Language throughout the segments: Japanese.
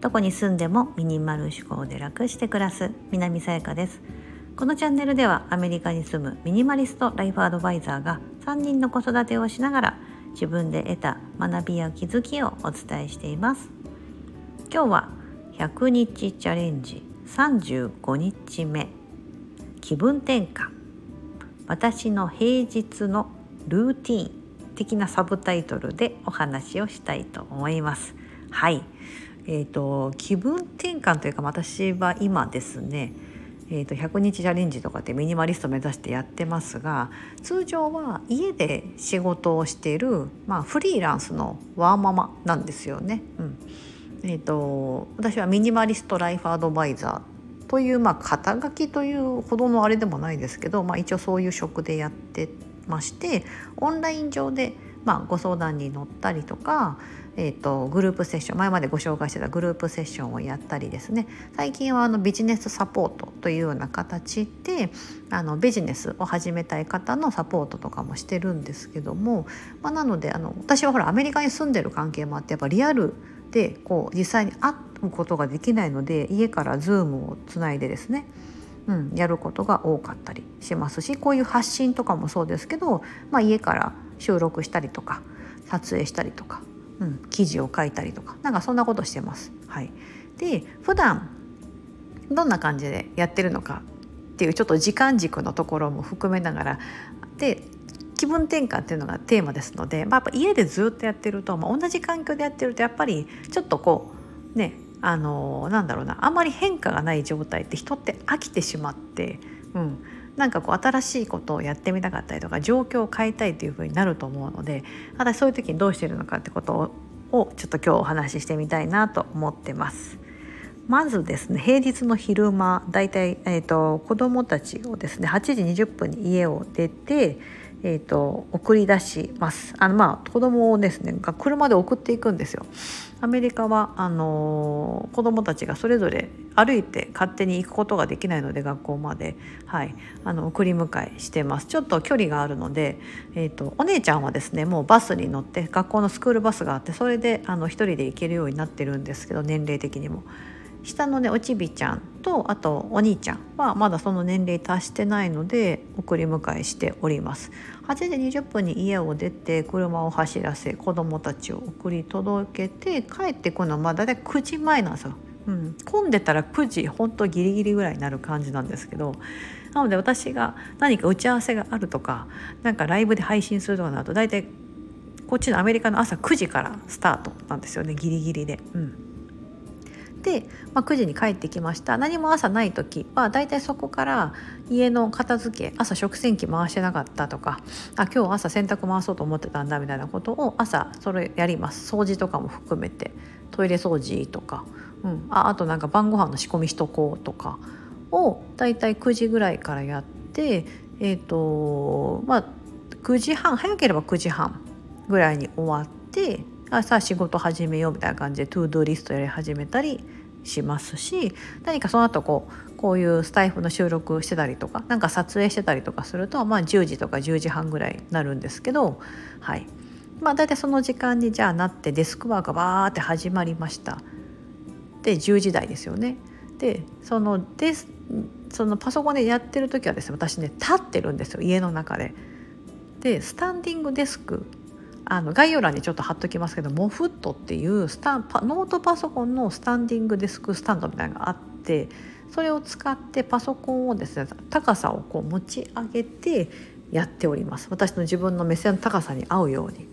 どこに住んでもミニマル思考で楽して暮らす南さやかです。このチャンネルではアメリカに住むミニマリストライフアドバイザーが3人の子育てをしながら自分で得た学びや気づきをお伝えしています。今日は100日チャレンジ35日目。気分転換。私の平日のルーティン。的なサブタイトルでお話をしたいと思います。はい。えーと、気分転換というか私は今ですね、えーと、100日チャレンジとかってミニマリスト目指してやってますが通常は家で仕事をしている、まあ、フリーランスのワーママなんですよね。うん。えーと、私はミニマリストライフアドバイザーという、まあ、肩書きというほどのあれでもないですけど、まあ、一応そういう職でやってましてオンライン上で、まあ、ご相談に乗ったりとかえーと、グループセッション前までご紹介してたグループセッションをやったりですね。最近はあのビジネスサポートというような形であのビジネスを始めたい方のサポートとかもしてるんですけども、まあ、なのであの私はほらアメリカに住んでる関係もあってやっぱリアルでこう実際に会うことができないので家から Zoom をつないでですねうん、やることが多かったりしますしこういう発信とかもそうですけど、まあ、家から収録したりとか撮影したりとかうん、記事を書いたりとかなんかそんなことしてます。はい、で普段どんな感じでやってるのかっていうちょっと時間軸のところも含めながらで気分転換っていうのがテーマですので、まあ、やっぱ家でずっとやってると、まあ、同じ環境でやってるとやっぱりちょっとこうねあのなんだろうなあんまり変化がない状態って人って飽きてしまって、うん、なんかこう新しいことをやってみたかったりとか状況を変えたいというふうになると思うので私そういう時にどうしてるのかってことをちょっと今日お話ししてみたいなと思ってます。まずですね平日の昼間だいたい、えーと、子どもたちをですね8時20分に家を出てえーと、送り出します。あのまあ子供をですねが車で送っていくんですよ。アメリカはあのー、子供たちがそれぞれ歩いて勝手に行くことができないので学校まで、はい、あの送り迎えしてます。ちょっと距離があるので、えーと、お姉ちゃんはですねもうバスに乗って学校のスクールバスがあってそれであの一人で行けるようになってるんですけど年齢的にも。下のねおちびちゃんとあとお兄ちゃんはまだその年齢達してないので送り迎えしております。8時20分に家を出て車を走らせ子供たちを送り届けて帰ってくるのはまあ大体9時前なんですよ、うん、混んでたら9時本当ギリギリぐらいになる感じなんですけど。なので私が何か打ち合わせがあるとかなんかライブで配信するとかなると大体こっちのアメリカの朝9時からスタートなんですよねギリギリで。うん。で、まあ、9時に帰ってきました。何も朝ない時はだいたいそこから家の片付け朝食洗機回してなかったとかあ今日朝洗濯回そうと思ってたんだみたいなことを朝それやります。掃除とかも含めて。トイレ掃除とか、うん、ああとなんか晩ご飯の仕込みしとこうとか。をだいたい9時ぐらいからやってえっ、ー、とまあ9時半早ければ9時半ぐらいに終わってあさあ仕事始めようみたいな感じで to-do list やり始めたりしますし何かその後こうこういうスタエフの収録してたりとか何か撮影してたりとかすると、まあ、10時とか10時半ぐらいになるんですけど、はいまあ、大体その時間にじゃあなってデスクワークがバーって始まりました。で10時台ですよね。でそのデスそのパソコンでやってる時はですね私ね立ってるんですよ家の中で。でスタンディングデスクあの概要欄にちょっと貼っときますけどモフットっていうスタンパノートパソコンのスタンディングデスクスタンドみたいなのがあってそれを使ってパソコンをですね高さをこう持ち上げてやっております私の自分の目線の高さに合うように。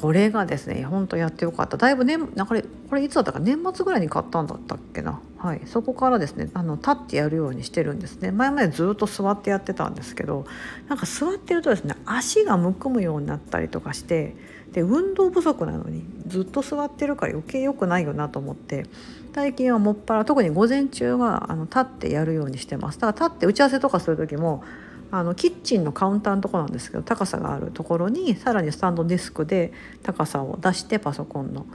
これがですねほんとやってよかった。だいぶねこれこれいつだったか年末ぐらいに買ったんだったっけな。はい。そこからですねあの立ってやるようにしてるんですね。前までずっと座ってやってたんですけどなんか座ってるとですね足がむくむようになったりとかしてで運動不足なのにずっと座ってるから余計良くないよなと思って最近はもっぱら特に午前中はあの立ってやるようにしてます。だから立って打ち合わせとかする時もあのキッチンのカウンターのとこなんですけど高さがあるところにさらにスタンドディスクで高さを出してパソコンの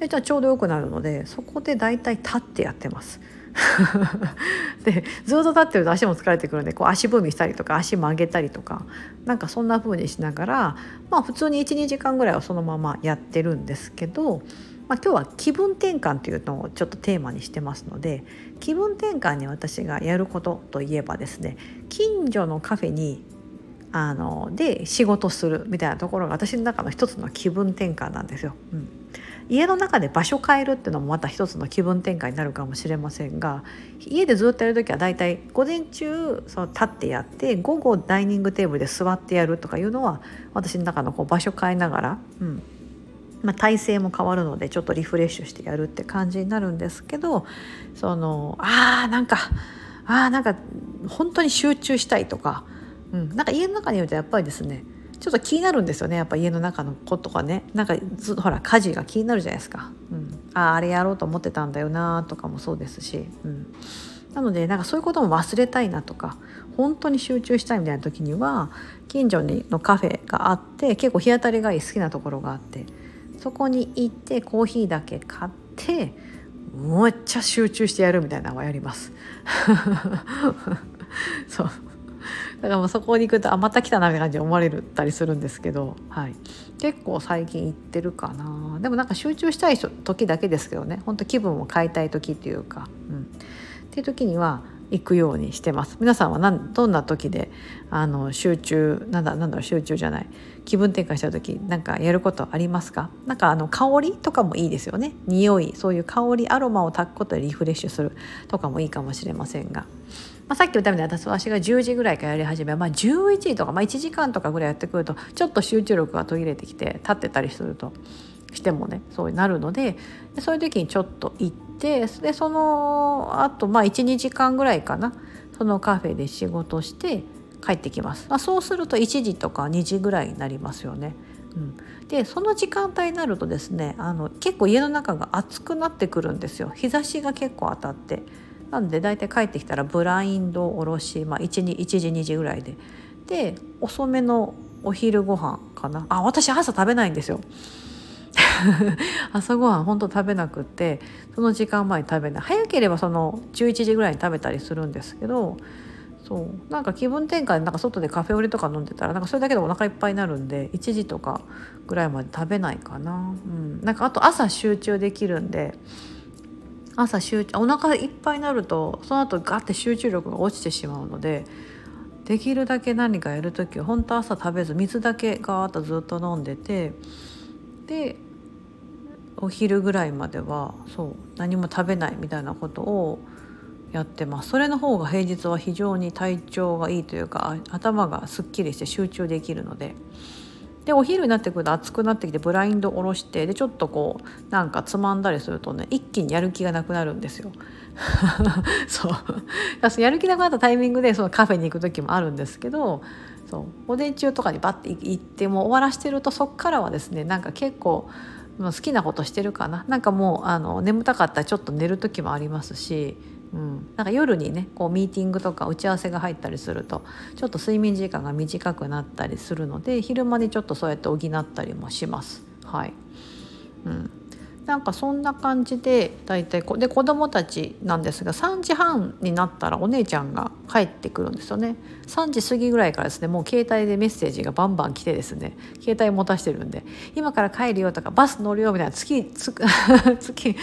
でじゃあちょうどよくなるのでそこでだいたい立ってやってます。でずっと立ってると足も疲れてくるんでこう足踏みしたりとか足曲げたりとかなんかそんな風にしながらまあ普通に12時間ぐらいはそのままやってるんですけど、まあ、今日は気分転換というのをちょっとテーマにしてますので気分転換に私がやることといえばですね近所のカフェにあので仕事するみたいなところが私の中の一つの気分転換なんですよ。うん家の中で場所変えるっていうのもまた一つの気分転換になるかもしれませんが家でずっとやる時はだいたい午前中その立ってやって午後ダイニングテーブルで座ってやるとかいうのは私の中のこう場所変えながら、うんまあ、体勢も変わるのでちょっとリフレッシュしてやるって感じになるんですけどそのあーなんかあーなんか本当に集中したいとか、うん、なんか家の中にいるとやっぱりですねちょっと気になるんですよね。やっぱ家の中の子とかね。なんかずほら家事が気になるじゃないですか、うん、あああれやろうと思ってたんだよなとかもそうですし、うん、なのでなんかそういうことも忘れたいなとか本当に集中したいみたいな時には近所にのカフェがあって結構日当たりがいい好きなところがあってそこに行ってコーヒーだけ買ってめっちゃ集中してやるみたいなのはやります。そう。だからもうそこに行くとあまた来たなみたいな感じで思われたりするんですけど、はい、結構最近行ってるかな。でもなんか集中したい時だけですけどね。本当気分を変えたい時っていうか、うん、っていう時には行くようにしてます。皆さんはどんな時であの集中なんだなんだろう集中じゃない。気分転換した時なんかやることありますか？なんかあの香りとかもいいですよね。匂いそういう香りアロマを炊くことでリフレッシュするとかもいいかもしれませんが。まあ、さっき言ったみたいに私が10時ぐらいからやり始め、まあ、11時とか、まあ、1時間とかぐらいやってくるとちょっと集中力が途切れてきて立ってたりするとしてもねそうなるのでそういう時にちょっと行ってでそのあとまあ12時間ぐらいかな。そのカフェで仕事して帰ってきます、まあ、そうすると1時とか2時ぐらいになりますよね。うん、でその時間帯になるとですねあの結構家の中が暑くなってくるんですよ。日差しが結構当たって。なんで大体帰ってきたらブラインドおろし、まあ、1, 1時2時ぐらいで。で遅めのお昼ご飯かな。あ私朝食べないんですよ。朝ごはんほんと食べなくってその時間前に食べない。早ければその11時ぐらいに食べたりするんですけどそう。なんか気分転換でなんか外でカフェオレとか飲んでたらなんかそれだけでお腹いっぱいになるんで1時とかぐらいまで食べないかな、うん、なんかあと朝集中できるんで朝集中お腹いっぱいになるとその後ガッて集中力が落ちてしまうのでできるだけ何かやる時は本当朝食べず水だけガーッとずっと飲んでてでお昼ぐらいまではそう何も食べないみたいなことをやってます。それの方が平日は非常に体調がいいというか頭がすっきりして集中できるので。でお昼になってくると暑くなってきてブラインド下ろしてでちょっとこうなんかつまんだりするとね一気にやる気がなくなるんですよ。そう。やる気なくなったタイミングでそのカフェに行く時もあるんですけどそう午前中とかにバッて行っても終わらしてるとそっからはですねなんか結構好きなことしてるかな？なんかもうあの眠たかったらちょっと寝る時もありますしうん、なんか夜にねこうミーティングとか打ち合わせが入ったりするとちょっと睡眠時間が短くなったりするので昼間にちょっとそうやって補ったりもします。はい。うん、なんかそんな感じで大体こで子供たちなんですが3時半になったらお姉ちゃんが帰ってくるんですよね。3時過ぎぐらいからですねもう携帯でメッセージがバンバン来てですね携帯持たしてるんで今から帰るよとかバス乗るよみたいな月 月月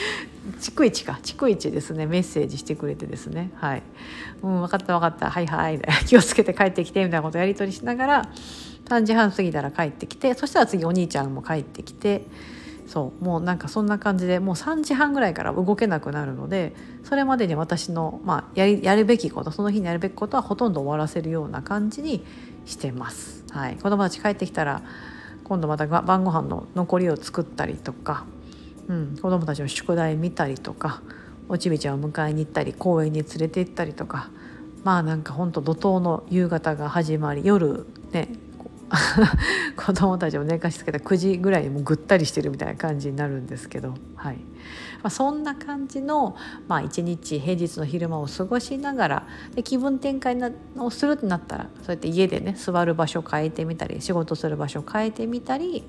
逐一か逐一ですねメッセージしてくれてですね。はい「うん分かった分かった。はいはい」気をつけて帰ってきてみたいなことをやり取りしながら3時半過ぎたら帰ってきてそしたら次お兄ちゃんも帰ってきてそうもうなんかそんな感じでもう3時半ぐらいから動けなくなるのでそれまでに私の、まあ、やりやるべきことその日にやるべきことはほとんど終わらせるような感じにしてます。はい、子供たち帰ってきたら今度また晩ご飯の残りを作ったりとかうん、子どもたちの宿題見たりとかおちびちゃんを迎えに行ったり公園に連れて行ったりとかまあなんかほんと怒涛の夕方が始まり夜ね子供たちを寝かしつけた9時ぐらいにもぐったりしてるみたいな感じになるんですけど、はいまあ、そんな感じの、まあ、一日平日の昼間を過ごしながらで気分転換をするってなったらそうやって家でね座る場所を変えてみたり仕事する場所を変えてみたり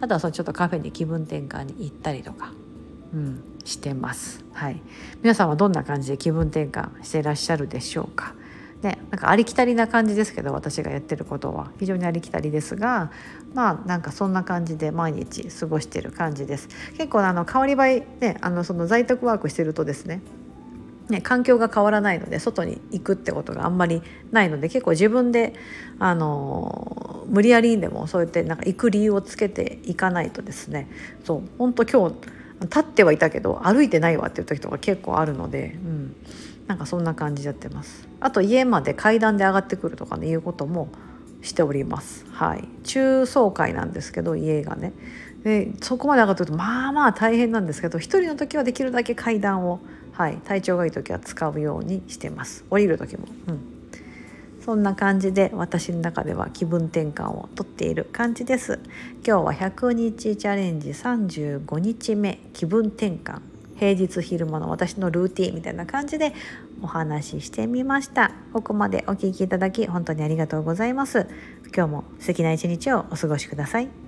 あとはそのちょっとカフェに気分転換に行ったりとか、うん、してます。はい、皆さんはどんな感じで気分転換していらっしゃるでしょうか？ね、なんかありきたりな感じですけど私がやってることは。非常にありきたりですがまあなんかそんな感じで毎日過ごしてる感じです。結構あの変わり映えねあのその在宅ワークしてるとですねね、環境が変わらないので外に行くってことがあんまりないので結構自分であの無理やりにでもそうやってなんか行く理由をつけていかないとですねそう本当今日立ってはいたけど歩いてないわっていう時とか結構あるので、うん、なんかそんな感じでやってます。あと家まで階段で上がってくるとかねいうこともしております。はい。中層階なんですけど家がね。でそこまで上がってるとまあまあ大変なんですけど一人の時はできるだけ階段を、はい、体調がいい時は使うようにしてます。降りる時も。うん。そんな感じで私の中では気分転換をとっている感じです。今日は100日チャレンジ35日目気分転換。平日昼間の私のルーティンみたいな感じでお話ししてみました。ここまでお聴きいただき本当にありがとうございます。今日も素敵な一日をお過ごしください。